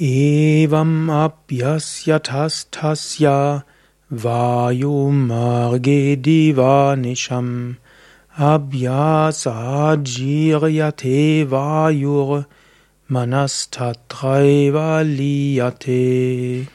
Evam abhyasyatastasya vayumarge divanisham abhyasajiryate vayur manastatraiva liyate.